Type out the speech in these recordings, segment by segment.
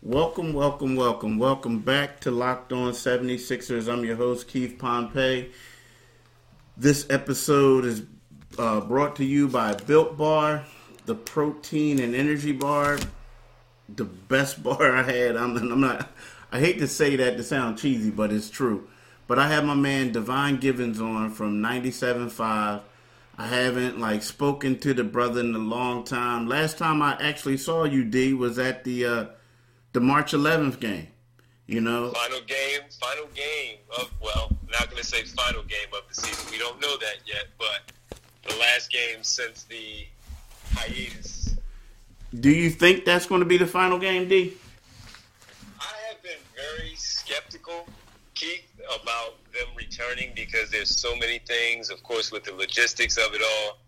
Welcome, welcome, welcome, welcome back to Locked On 76ers. I'm your host, Keith Pompey. This episode is uh, brought to you by Built Bar, the protein and energy bar, the best bar I had. I'm, I'm not, I hate to say that to sound cheesy, but it's true. But I have my man Devon Givens on from 97.5. I haven't like spoken to the brother in a long time. Last time I actually saw you, D, was at the uh, the March 11th game. You know, final game, final game of well, not going to say final game of the season. We don't know that yet, but the last game since the hiatus. Do you think that's going to be the final game, D? I have been very skeptical, Keith, about them returning because there's so many things. Of course, with the logistics of it all,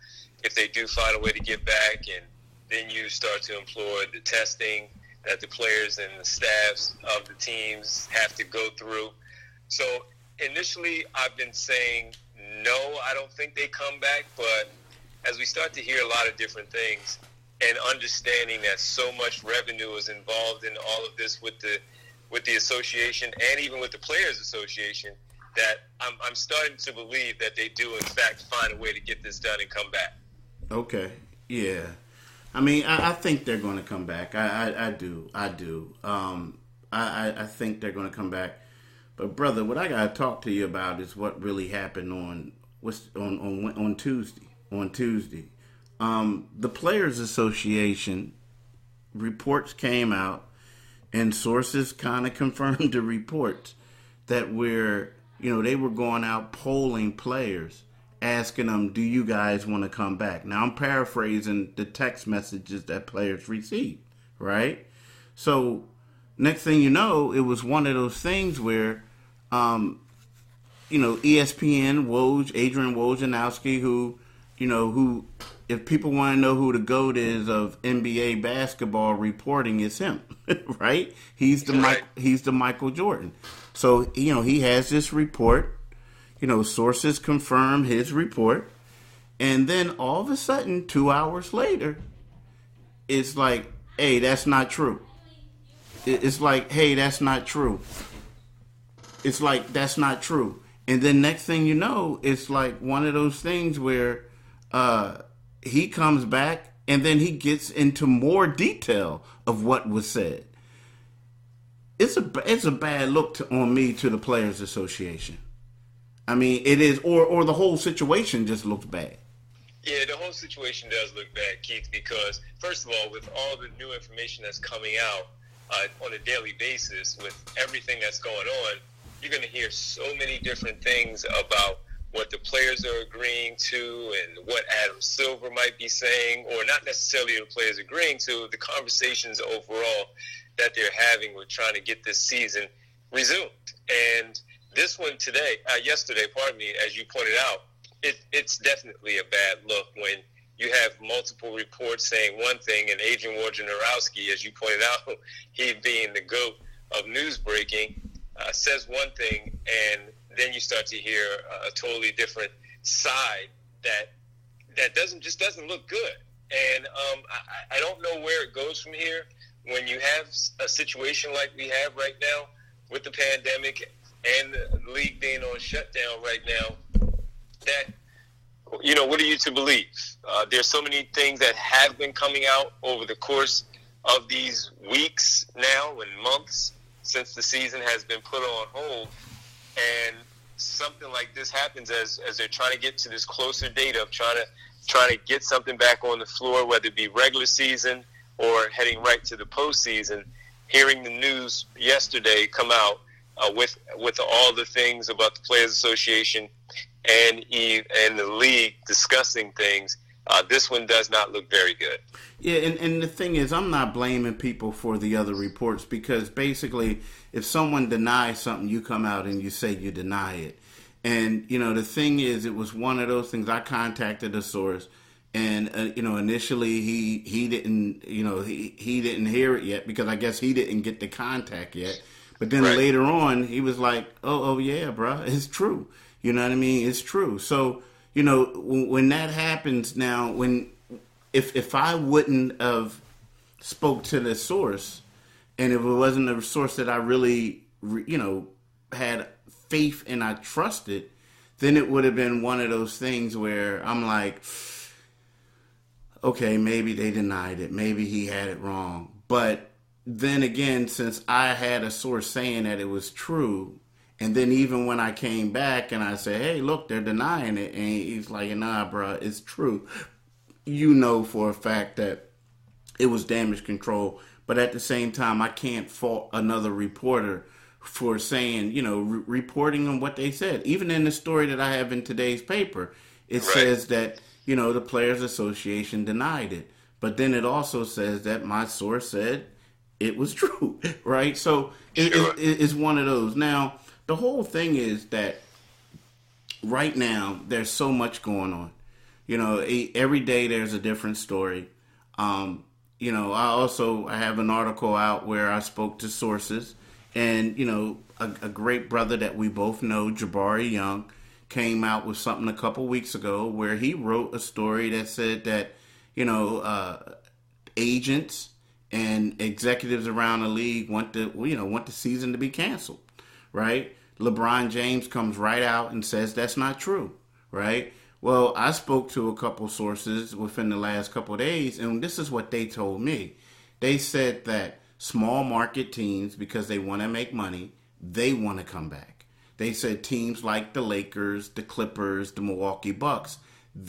if they do find a way to get back, and then you start to employ the testing that the players and the staffs of the teams have to go through. So initially, I've been saying no, I don't think they come back. But as we start to hear a lot of different things and understanding that so much revenue is involved in all of this with the with the association and even with the players association, that I'm, I'm starting to believe that they do in fact find a way to get this done and come back. Okay. Yeah. I mean, I, I think they're going to come back. I, I, I do. I do. Um, I, I think they're going to come back. But brother, what I got to talk to you about is what really happened on on on on Tuesday. On Tuesday, um, the Players Association reports came out, and sources kind of confirmed the reports that we're you know they were going out polling players asking them, "Do you guys want to come back?" Now I'm paraphrasing the text messages that players received, right? So next thing you know, it was one of those things where, um, you know, ESPN Woj, Adrian Wojnarowski, who, you know, who, if people want to know who the goat is of NBA basketball reporting, it's him, right? He's the right. Mike, he's the Michael Jordan. So you know he has this report you know, sources confirm his report. And then all of a sudden, two hours later, it's like, hey, that's not true. It's like, hey, that's not true. It's like, that's not true. And then next thing you know, it's like one of those things where uh, he comes back and then he gets into more detail of what was said. It's a it's a bad look to, on me to the Players Association. I mean, it is, or or the whole situation just looks bad. Yeah, the whole situation does look bad, Keith, because first of all, with all the new information that's coming out uh, on a daily basis, with everything that's going on, you're going to hear so many different things about what the players are agreeing to and what Adam Silver might be saying, or not necessarily the players agreeing to, the conversations overall that they're having with trying to get this season resumed. And this one today, uh, yesterday, pardon me, as you pointed out, it, it's definitely a bad look when you have multiple reports saying one thing, and Adrian Wojnarowski, as you pointed out, he being the goat of news breaking, uh, says one thing, and then you start to hear a totally different side that that doesn't just doesn't look good. And um, I, I don't know where it goes from here. When you have a situation like we have right now with the pandemic and the league being on shutdown right now, that you know, what are you to believe? Uh, there's so many things that have been coming out over the course of these weeks now and months since the season has been put on hold, and something like this happens as as they're trying to get to this closer date of trying to trying to get something back on the floor, whether it be regular season or heading right to the postseason. Hearing the news yesterday come out uh, with with all the things about the Players Association and Eve and the league discussing things. Uh, this one does not look very good. Yeah, and, and the thing is, I'm not blaming people for the other reports because basically, if someone denies something, you come out and you say you deny it. And you know, the thing is, it was one of those things. I contacted a source, and uh, you know, initially he he didn't, you know, he he didn't hear it yet because I guess he didn't get the contact yet. But then right. later on, he was like, "Oh, oh yeah, bro, it's true." You know what I mean? It's true. So you know when that happens now, when if if I wouldn't have spoke to the source and if it wasn't a source that I really, you know, had faith and I trusted, then it would have been one of those things where I'm like, okay, maybe they denied it, maybe he had it wrong, but then again, since I had a source saying that it was true, and then even when I came back and I said, "Hey, look, they're denying it," and he's like, "Nah, bro, it's true." You know for a fact that it was damage control, but at the same time, I can't fault another reporter for saying, you know, re- reporting on what they said. Even in the story that I have in today's paper, it right. says that you know the Players Association denied it, but then it also says that my source said it was true, right? So it, sure. it, it's one of those. Now the whole thing is that right now there's so much going on. You know, every day there's a different story. Um, you know, I also I have an article out where I spoke to sources, and you know, a, a great brother that we both know, Jabari Young, came out with something a couple weeks ago where he wrote a story that said that you know uh, agents and executives around the league want the you know want the season to be canceled, right? LeBron James comes right out and says that's not true, right? Well, I spoke to a couple sources within the last couple days, and this is what they told me. They said that small market teams, because they want to make money, they want to come back. They said teams like the Lakers, the Clippers, the Milwaukee Bucks,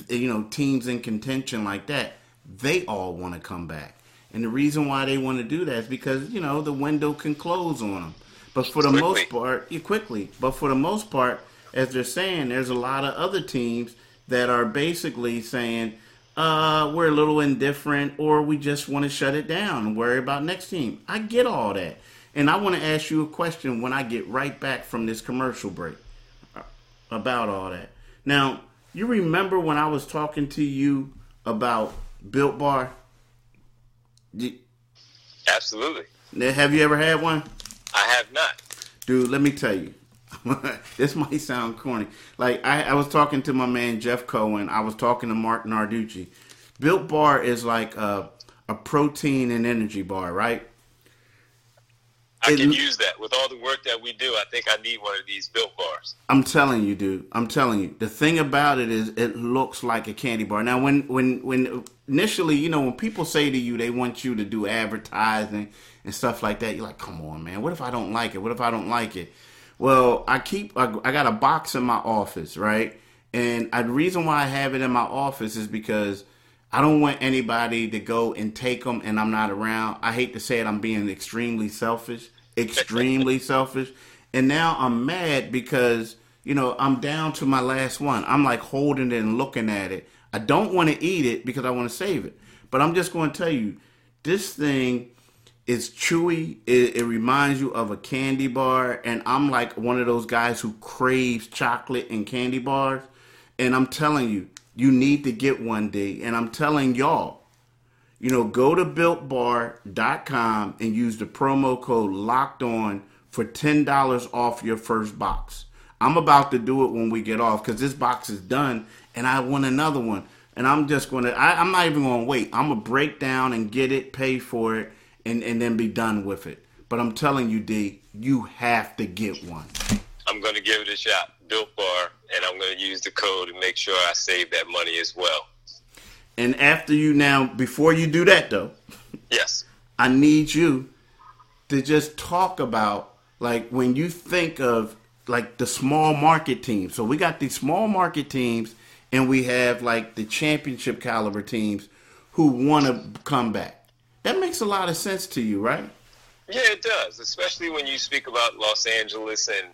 you know, teams in contention like that, they all want to come back. And the reason why they want to do that is because, you know, the window can close on them. But for the quickly. most part, yeah, quickly. But for the most part, as they're saying, there's a lot of other teams that are basically saying, uh, we're a little indifferent or we just want to shut it down and worry about next team. I get all that. And I want to ask you a question when I get right back from this commercial break uh, about all that. Now, you remember when I was talking to you about Built Bar? Absolutely. Have you ever had one? I have not. Dude, let me tell you. this might sound corny. Like I, I was talking to my man Jeff Cohen. I was talking to Marc Narducci. Built Bar is like a, a protein and energy bar, right? I it, can use that with all the work that we do. I think I need one of these built bars. I'm telling you, dude. I'm telling you. The thing about it is, it looks like a candy bar. Now, when when when initially, you know, when people say to you they want you to do advertising and stuff like that, you're like, come on, man. What if I don't like it? What if I don't like it? Well, I keep I, I got a box in my office, right? And I, the reason why I have it in my office is because I don't want anybody to go and take them and I'm not around. I hate to say it, I'm being extremely selfish, extremely selfish. And now I'm mad because, you know, I'm down to my last one. I'm like holding it and looking at it. I don't want to eat it because I want to save it. But I'm just going to tell you, this thing is chewy. It, it, reminds you of a candy bar, and I'm like one of those guys who craves chocolate and candy bars. And I'm telling you, you need to get one D. And I'm telling y'all, you know, go to builtbar.com and use the promo code locked on for $10 off your first box. I'm about to do it when we get off because this box is done and I want another one. And I'm just going to, I'm not even going to wait. I'm going to break down and get it, pay for it and, and then be done with it. But I'm telling you, D, you have to get one. I'm going to give it a shot, Built Bar, and I'm going to use the code to make sure I save that money as well. And after you now, before you do that though, yes, I need you to just talk about like when you think of like the small market teams. So we got these small market teams, and we have like the championship caliber teams who want to come back. That makes a lot of sense to you, right? Yeah, it does, especially when you speak about Los Angeles and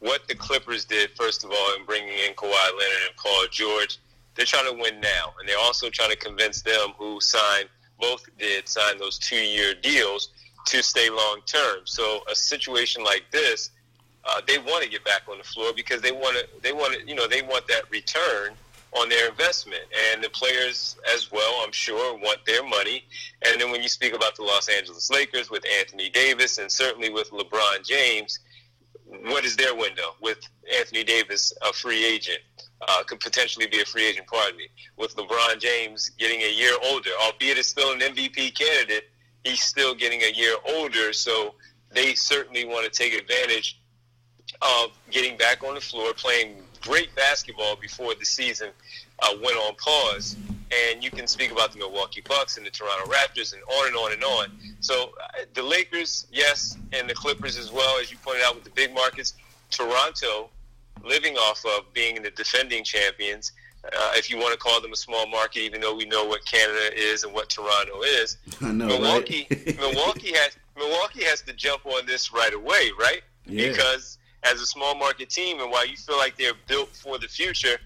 what the Clippers did, first of all, in bringing in Kawhi Leonard and Paul George. They're trying to win now, and they're also trying to convince them who signed, both did sign those two year deals to stay long term. So a situation like this, uh, they want to get back on the floor because they want to, they want to, you know, they want that return on their investment. And the players as well, I'm sure, want their money. And then when you speak about the Los Angeles Lakers with Anthony Davis and certainly with LeBron James, what is their window? With Anthony Davis, a free agent, uh, could potentially be a free agent, pardon me. With LeBron James getting a year older, albeit is still an MVP candidate, he's still getting a year older, so they certainly want to take advantage of getting back on the floor, playing great basketball before the season uh, went on pause. And you can speak about the Milwaukee Bucks and the Toronto Raptors and on and on and on. So uh, the Lakers, yes, and the Clippers as well, as you pointed out with the big markets. Toronto, living off of being the defending champions, uh, if you want to call them a small market, even though we know what Canada is and what Toronto is. I know, Milwaukee, right? Milwaukee has Milwaukee has to jump on this right away, right? Yeah. Because as a small market team, and while you feel like they're built for the future,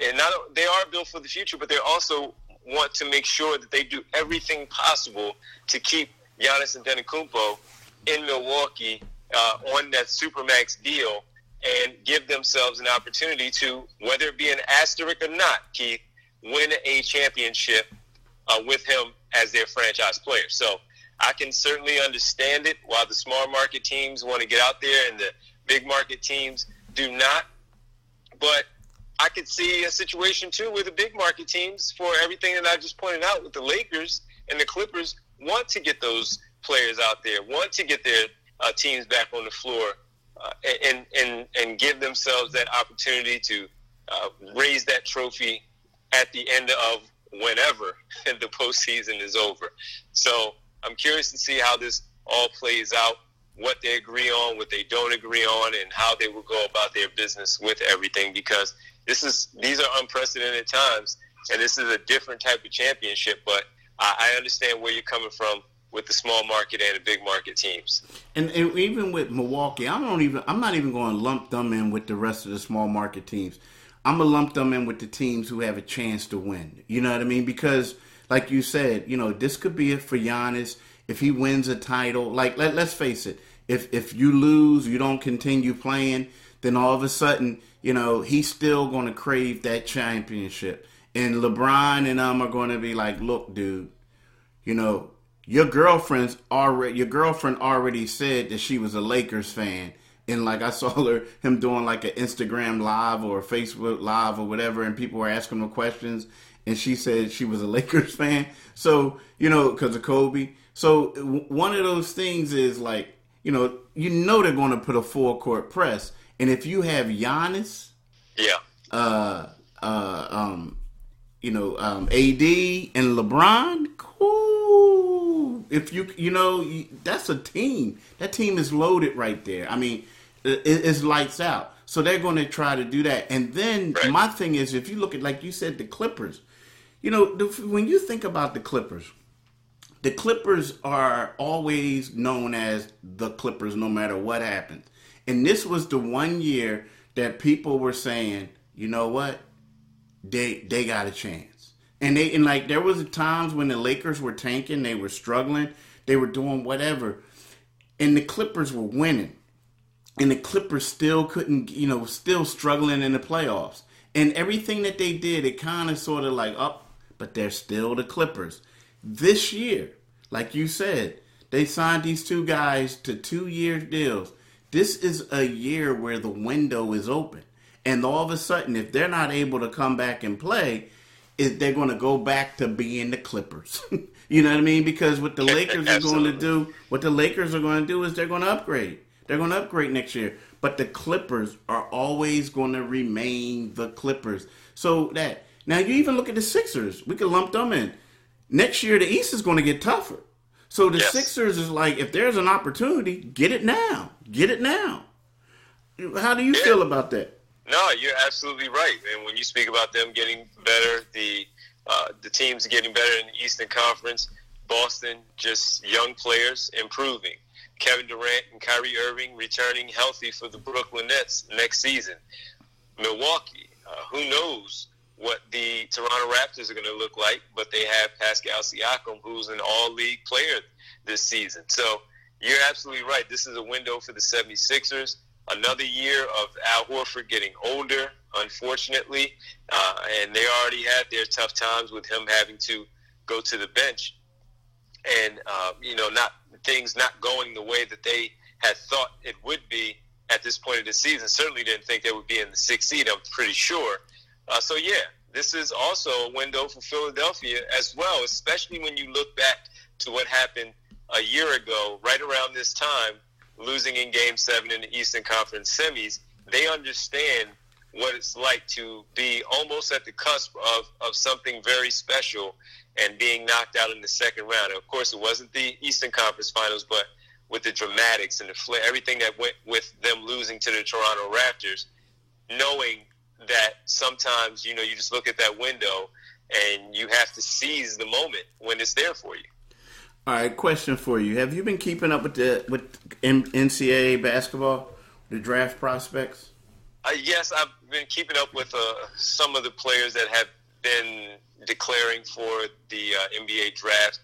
and not they are built for the future, but they also want to make sure that they do everything possible to keep Giannis and Antetokounmpo in Milwaukee uh, on that supermax deal and give themselves an opportunity to, whether it be an asterisk or not, Keith, win a championship uh, with him as their franchise player. So I can certainly understand it. While the small market teams want to get out there and the big market teams do not, but I could see a situation too where the big market teams, for everything that I just pointed out with the Lakers and the Clippers, want to get those players out there, want to get their uh, teams back on the floor, uh, and and and give themselves that opportunity to uh, raise that trophy at the end of whenever the postseason is over. So I'm curious to see how this all plays out, what they agree on, what they don't agree on, and how they will go about their business with everything. Because this is these are unprecedented times, and this is a different type of championship. But I, I understand where you're coming from with the small market and the big market teams. And, and even with Milwaukee, I don't even. I'm not even going to lump them in with the rest of the small market teams. I'm gonna lump them in with the teams who have a chance to win. You know what I mean? Because, like you said, you know this could be it for Giannis if he wins a title. Like let, let's face it, if if you lose, you don't continue playing, then all of a sudden, you know he's still going to crave that championship. And LeBron and um are going to be like, look, dude, you know your girlfriend's already your girlfriend already said that she was a Lakers fan. And like I saw her him doing like an Instagram live or Facebook live or whatever, and people were asking him questions, and she said she was a Lakers fan. So you know, because of Kobe. So one of those things is like you know, you know they're going to put a full court press, and if you have Giannis, Yeah. uh, uh, um, you know, um, AD and LeBron, cool. If you, you know, you- that's a team. That team is loaded right there. I mean, it, it's lights out. So they're going to try to do that. And then Right. my thing is, if you look at, like you said, the Clippers, you know, the, when you think about the Clippers, the Clippers are always known as the Clippers no matter what happens. And this was the one year that people were saying, you know what? They they got a chance. And they and like there was times when the Lakers were tanking, they were struggling, they were doing whatever. And the Clippers were winning. And the Clippers still couldn't, you know, still struggling in the playoffs. And everything that they did, it kind of sort of like up, but they're still the Clippers. This year, like you said, they signed these two guys to two year deals. This is a year where the window is open. And all of a sudden, if they're not able to come back and play, is they're going to go back to being the Clippers. you know what I mean? Because what the Lakers are going to do, what the Lakers are going to do is they're going to upgrade. They're going to upgrade next year. But the Clippers are always going to remain the Clippers. So that now you even look at the Sixers. We could lump them in. Next year the East is going to get tougher. So the Yes. Sixers is like if there's an opportunity, get it now. Get it now. How do you Yeah. feel about that? No, you're absolutely right. And when you speak about them getting better, the uh, the teams getting better in the Eastern Conference, Boston just young players improving. Kevin Durant and Kyrie Irving returning healthy for the Brooklyn Nets next season. Milwaukee, uh, who knows what the Toronto Raptors are going to look like, but they have Pascal Siakam, who's an all-league player this season. So you're absolutely right. This is a window for the 76ers. Another year of Al Horford getting older, unfortunately, uh, and they already had their tough times with him having to go to the bench, and uh, you know, not things not going the way that they had thought it would be at this point of the season. Certainly didn't think they would be in the sixth seed. I'm pretty sure. Uh, so yeah, this is also a window for Philadelphia as well, especially when you look back to what happened a year ago, right around this time, losing in Game Seven in the Eastern Conference semis, they understand what it's like to be almost at the cusp of, of something very special and being knocked out in the second round. Of course, it wasn't the Eastern Conference Finals, but with the dramatics and the flair, everything that went with them losing to the Toronto Raptors, knowing that sometimes you know you just look at that window and you have to seize the moment when it's there for you. All right, question for you: Have you been keeping up with the with NCAA basketball, the draft prospects? Uh, yes, I've been keeping up with uh, some of the players that have been declaring for the uh, NBA draft.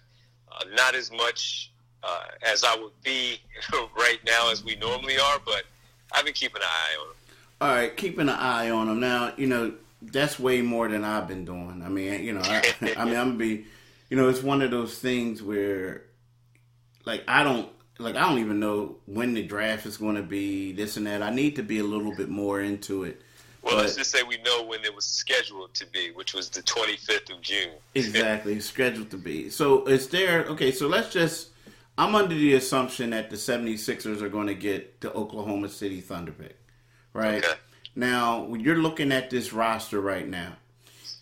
Uh, not as much uh, as I would be right now as we normally are, but I've been keeping an eye on them. All right, keeping an eye on them. Now, you know, that's way more than I've been doing. I mean, you know, I, I mean, I'm gonna be, you know, it's one of those things where, like, I don't like I don't even know when the draft is going to be, this and that. I need to be a little bit more into it. Well, but, let's just say we know when it was scheduled to be, which was the 25th of June. exactly, scheduled to be. So is there, okay, so let's just, I'm under the assumption that the 76ers are going to get the Oklahoma City Thunder pick, right? Okay. Now, when you're looking at this roster right now,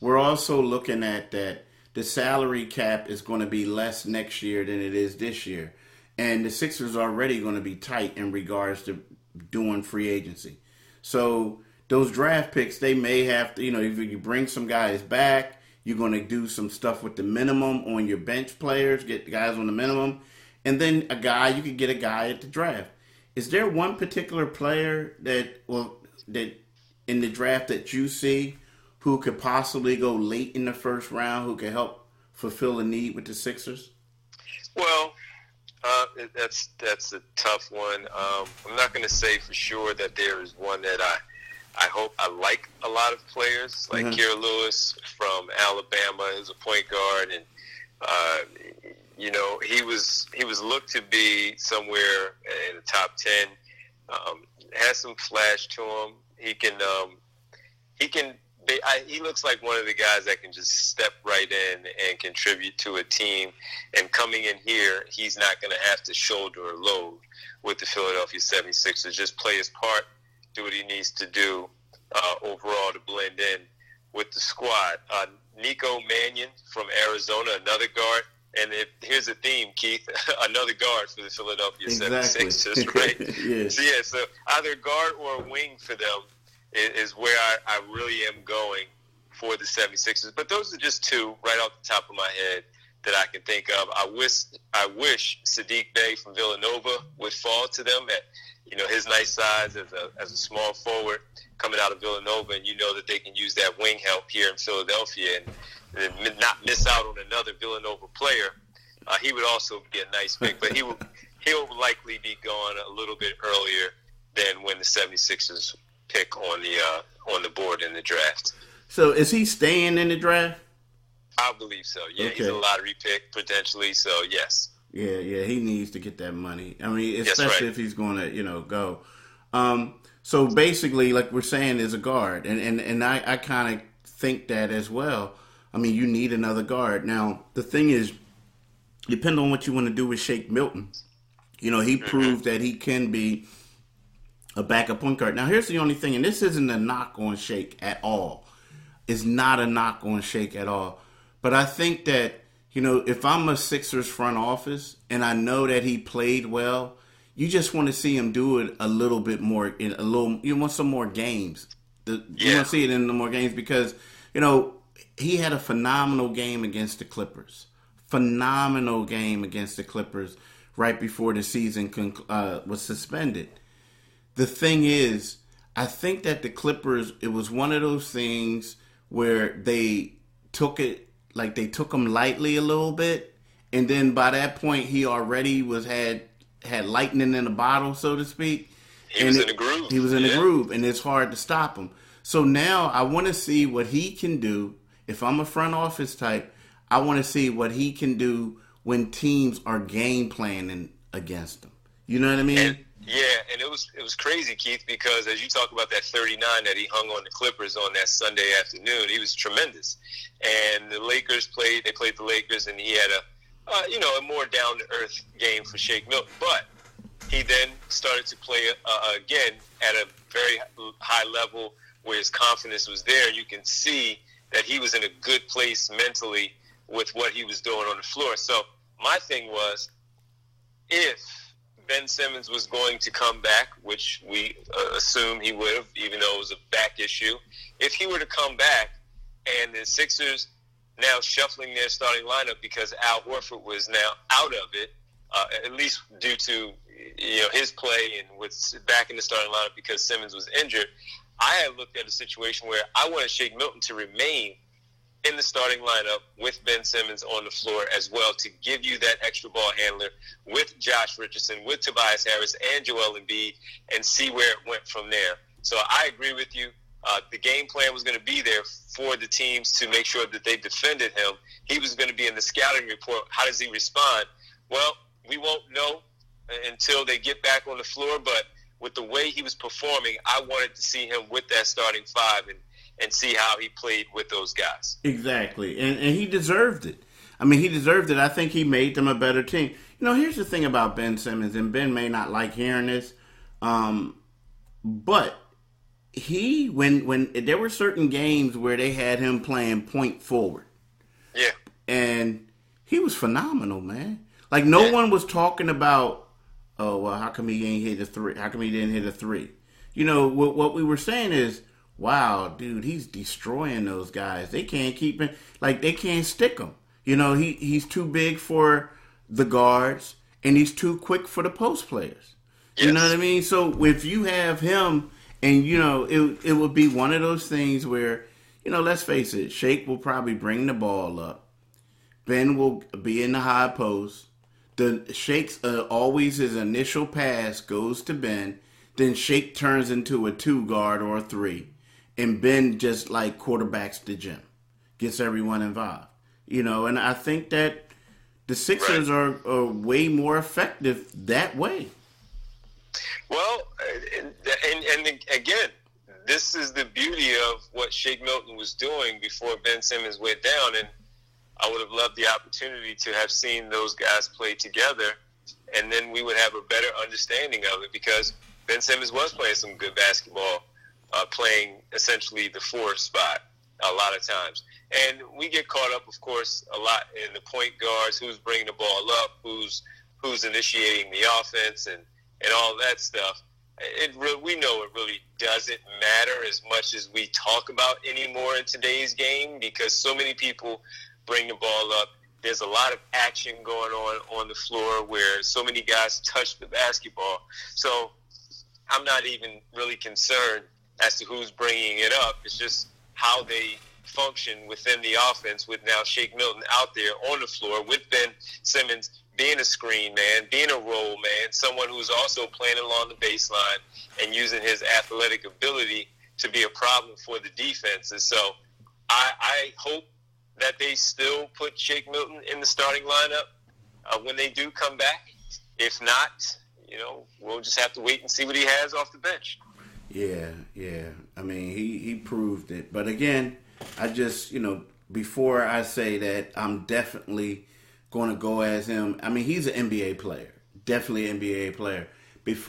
we're also looking at that the salary cap is going to be less next year than it is this year and the Sixers are already going to be tight in regards to doing free agency. So those draft picks, they may have to, you know, if you bring some guys back, you're going to do some stuff with the minimum on your bench players, get guys on the minimum, and then a guy you could get a guy at the draft. Is there one particular player that well that in the draft that you see who could possibly go late in the first round who could help fulfill a need with the Sixers? Well, uh, that's that's a tough one. Um, I'm not going to say for sure that there is one that I I hope I like a lot of players like mm-hmm. Kira Lewis from Alabama is a point guard, and uh, you know he was he was looked to be somewhere in the top ten. Um, has some flash to him. He can um, he can I, he looks like one of the guys that can just step right in and contribute to a team. And coming in here, he's not going to have to shoulder a load with the Philadelphia 76ers. Just play his part, do what he needs to do uh, overall to blend in with the squad. Uh, Nico Mannion from Arizona, another guard. And if, here's a theme, Keith, another guard for the Philadelphia exactly. 76ers, right? yeah. So, yeah, so either guard or wing for them is, where I, I really am going for the 76ers. But those are just two right off the top of my head that I can think of. I wish I wish Saddiq Bey from Villanova would fall to them at you know his nice size as a as a small forward coming out of Villanova, and you know that they can use that wing help here in Philadelphia and, and not miss out on another Villanova player. Uh, he would also be a nice pick, but he will he'll likely be gone a little bit earlier than when the 76ers pick on the uh, on the board in the draft. So is he staying in the draft? I believe so. Yeah, okay. he's a lottery pick potentially. So yes. Yeah, yeah, he needs to get that money. I mean, especially right. if he's going to, you know, go. Um, so basically, like we're saying, is a guard, and and and I, I kind of think that as well. I mean, you need another guard. Now, the thing is, depending on what you want to do with Shake Milton, you know, he mm-hmm. proved that he can be a backup point guard. Now, here's the only thing, and this isn't a knock on Shake at all. It's not a knock on Shake at all. But I think that, you know, if I'm a Sixers front office and I know that he played well, you just want to see him do it a little bit more in a little you want some more games. The, yeah. You want to see it in the more games because, you know, he had a phenomenal game against the Clippers. Phenomenal game against the Clippers right before the season uh, was suspended the thing is, I think that the Clippers, it was one of those things where they took it like they took him lightly a little bit, and then by that point he already was had had lightning in a bottle, so to speak. He and was it, in a groove. He was in yeah. a groove, and it's hard to stop him. So now I want to see what he can do. If I'm a front office type, I want to see what he can do when teams are game planning against him. You know what I mean? And, yeah, and it was it was crazy, Keith, because as you talk about that 39 that he hung on the Clippers on that Sunday afternoon, he was tremendous. And the Lakers played; they played the Lakers, and he had a uh, you know, a more down to earth game for Shake Milton. But he then started to play uh, again at a very high level where his confidence was there. You can see that he was in a good place mentally with what he was doing on the floor. So my thing was, if Ben Simmons was going to come back, which we uh, assume he would have, even though it was a back issue, if he were to come back and the Sixers now shuffling their starting lineup because Al Horford was now out of it, uh, at least due to you know his play and with back in the starting lineup because Simmons was injured. I had looked at a situation where I wanted Shake Milton to remain in the starting lineup with Ben Simmons on the floor as well to give you that extra ball handler with Josh Richardson, with Tobias Harris, and Joel Embiid, and see where it went from there. So I agree with you. Uh, the game plan was going to be there for the teams to make sure that they defended him. He was going to be in the scouting report. How does he respond? Well, we won't know until they get back on the floor, but with the way he was performing, I wanted to see him with that starting five and, and see how he played with those guys. Exactly. And, and he deserved it. I mean, he deserved it. I think he made them a better team. You know, here's the thing about Ben Simmons, and Ben may not like hearing this, um, but he when when there were certain games where they had him playing point forward. Yeah. And he was phenomenal, man. Like no yeah. one was talking about, oh well, how come he ain't hit a three? How come he didn't hit a three? You know what? What we were saying is, wow, dude, he's destroying those guys. They can't keep him. Like they can't stick him. You know, he he's too big for the guards, and he's too quick for the post players. Yes. You know what I mean? So if you have him and you know, it it would be one of those things where, you know, let's face it, Shake will probably bring the ball up. Ben will be in the high post. The Shake's uh, always his initial pass goes to Ben. Then Shake turns into a two guard or a three, and Ben just like quarterbacks the gym, gets everyone involved. You know, and I think that the Sixers right. are, are way more effective that way. Well, and, and, and again, this is the beauty of what Shake Milton was doing before Ben Simmons went down, and I would have loved the opportunity to have seen those guys play together, and then we would have a better understanding of it because Ben Simmons was playing some good basketball, uh, playing essentially the fourth spot a lot of times. And we get caught up, of course, a lot in the point guards, who's bringing the ball up, who's who's initiating the offense, and and all that stuff. It re- we know it really doesn't matter as much as we talk about anymore in today's game because so many people bring the ball up. There's a lot of action going on on the floor where so many guys touch the basketball. So I'm not even really concerned as to who's bringing it up. It's just how they function within the offense with now Shake Milton out there on the floor with Ben Simmons being a screen man, being a roll man, someone who's also playing along the baseline and using his athletic ability to be a problem for the defenses. So I, I hope that they still put Shake Milton in the starting lineup uh, when they do come back. If not, you know, we'll just have to wait and see what he has off the bench. Yeah, yeah. I mean, he, he proved it. But again, I just, you know, before I say that, I'm definitely going to go as him. I mean, he's an NBA player, definitely NBA player.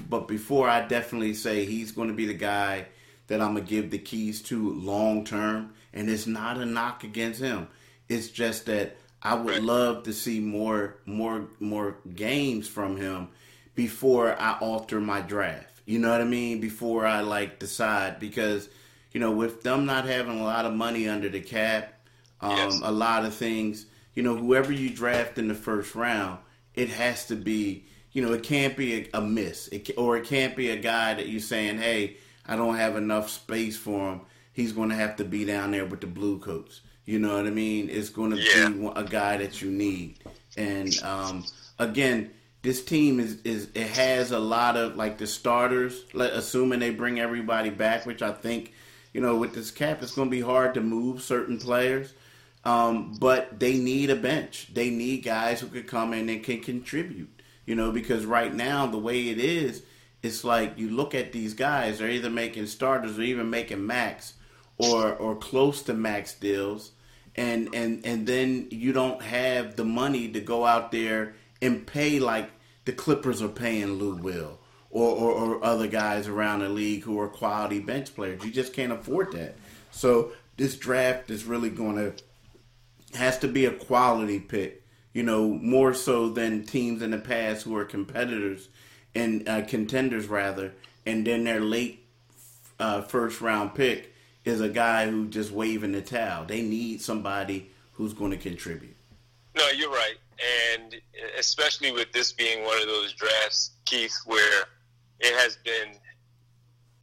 But before I definitely say he's going to be the guy that I'm going to give the keys to long term, and it's not a knock against him. It's just that I would love to see more, more, more games from him before I alter my draft. You know what I mean? Before I like decide because you know with them not having a lot of money under the cap, um, yes. a lot of things you know, whoever you draft in the first round, it has to be, you know, it can't be a, a miss, it, or it can't be a guy that you're saying, hey, I don't have enough space for him. He's going to have to be down there with the blue coats. You know what I mean? It's going to yeah. be a guy that you need. And um, again, this team is is it has a lot of like the starters. Assuming they bring everybody back, which I think, you know, with this cap, it's going to be hard to move certain players. Um, but they need a bench. They need guys who could come in and can contribute. You know, because right now the way it is, it's like you look at these guys; they're either making starters or even making max, or or close to max deals, and and and then you don't have the money to go out there and pay like the Clippers are paying Lou Will or, or, or other guys around the league who are quality bench players. You just can't afford that. So this draft is really going to has to be a quality pick. You know, more so than teams in the past who are competitors and uh, contenders rather, and then their late uh, first round pick is a guy who just waving the towel. They need somebody who's going to contribute. No, you're right, and especially with this being one of those drafts, Keith, where it has been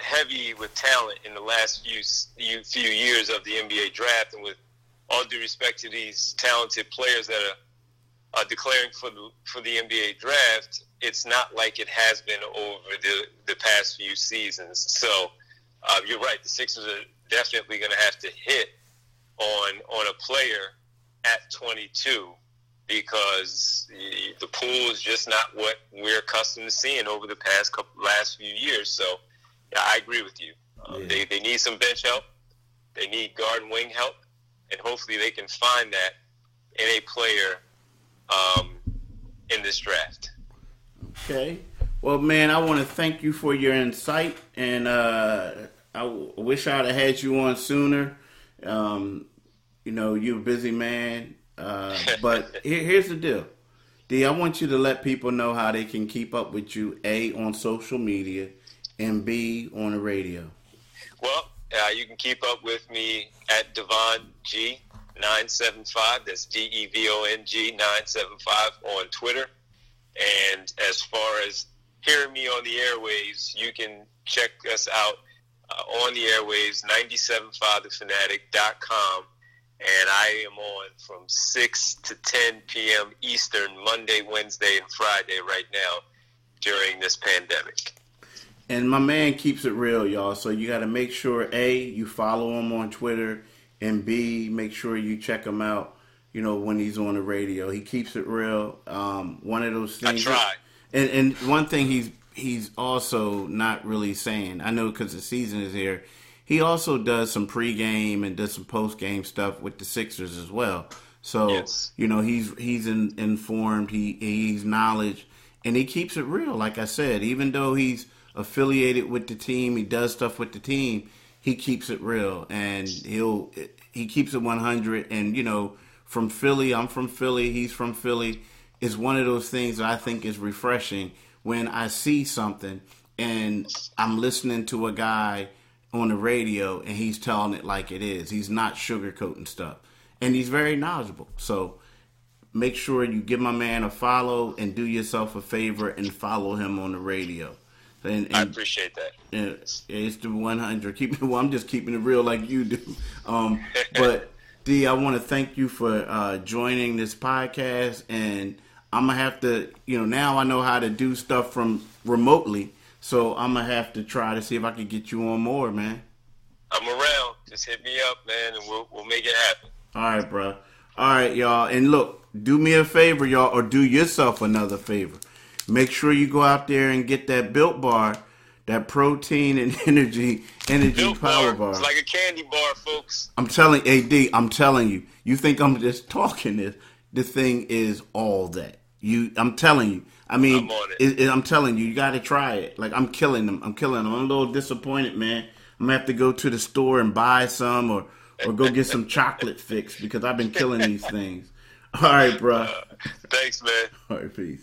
heavy with talent in the last few few years of the NBA draft, and with all due respect to these talented players that are, declaring for the for the NBA draft, it's not like it has been over the the past few seasons. So uh, you're right. The Sixers are definitely going to have to hit on on a player at 22 because the pool is just not what we're accustomed to seeing over the past couple last few years. So yeah, I agree with you. Um, yeah. They they need some bench help. They need guard and wing help, and hopefully they can find that in a player um, in this draft. Okay. Well, man, I want to thank you for your insight, and uh, I wish I'd have had you on sooner. Um, you know, you're a busy man, uh, but here, here's the deal. D, I want you to let people know how they can keep up with you, A, on social media, and B, on the radio. Well, uh, you can keep up with me at Devon G. 975. That's D E V O N G 975 on Twitter. And as far as hearing me on the airwaves, you can check us out uh, on the airwaves, 975thefanatic.com and I am on from 6 to 10 p.m. Eastern, Monday, Wednesday, and Friday right now during this pandemic. And my man keeps it real, y'all. So you got to make sure A, you follow him on Twitter, and B, make sure you check him out, you know, when he's on the radio. He keeps it real. Um, one of those things. I try. And, and one thing he's he's also not really saying, I know because the season is here, he also does some pregame and does some postgame stuff with the Sixers as well. So yes. you know he's he's in, informed. He he's knowledge, and he keeps it real. Like I said, even though he's affiliated with the team, he does stuff with the team. He keeps it real, and he'll he keeps it one hundred. And you know, from Philly, I'm from Philly. He's from Philly. Is one of those things that I think is refreshing when I see something and I'm listening to a guy on the radio and he's telling it like it is. He's not sugarcoating stuff. And he's very knowledgeable. So make sure you give my man a follow and do yourself a favor and follow him on the radio. And, and I appreciate that. it's the 100. Keep well, I'm just keeping it real like you do. Um, but D, I want to thank you for uh, joining this podcast, and I'm gonna have to, you know, now I know how to do stuff from remotely. So I'm gonna have to try to see if I can get you on more, man. I'm around. Just hit me up, man, and we'll we'll make it happen. All right, bro. All right, y'all. And look, do me a favor, y'all, or do yourself another favor. Make sure you go out there and get that built bar, that protein and energy energy built power bar. bar. It's like a candy bar, folks. I'm telling AD, I'm telling you. You think I'm just talking this? The thing is all that. You, I'm telling you. I mean, I'm, it. It, it, I'm telling you, you got to try it. Like I'm killing them. I'm killing them. I'm a little disappointed, man. I'm gonna have to go to the store and buy some, or or go get some chocolate fix because I've been killing these things. All right, bro. Uh, thanks, man. All right, peace.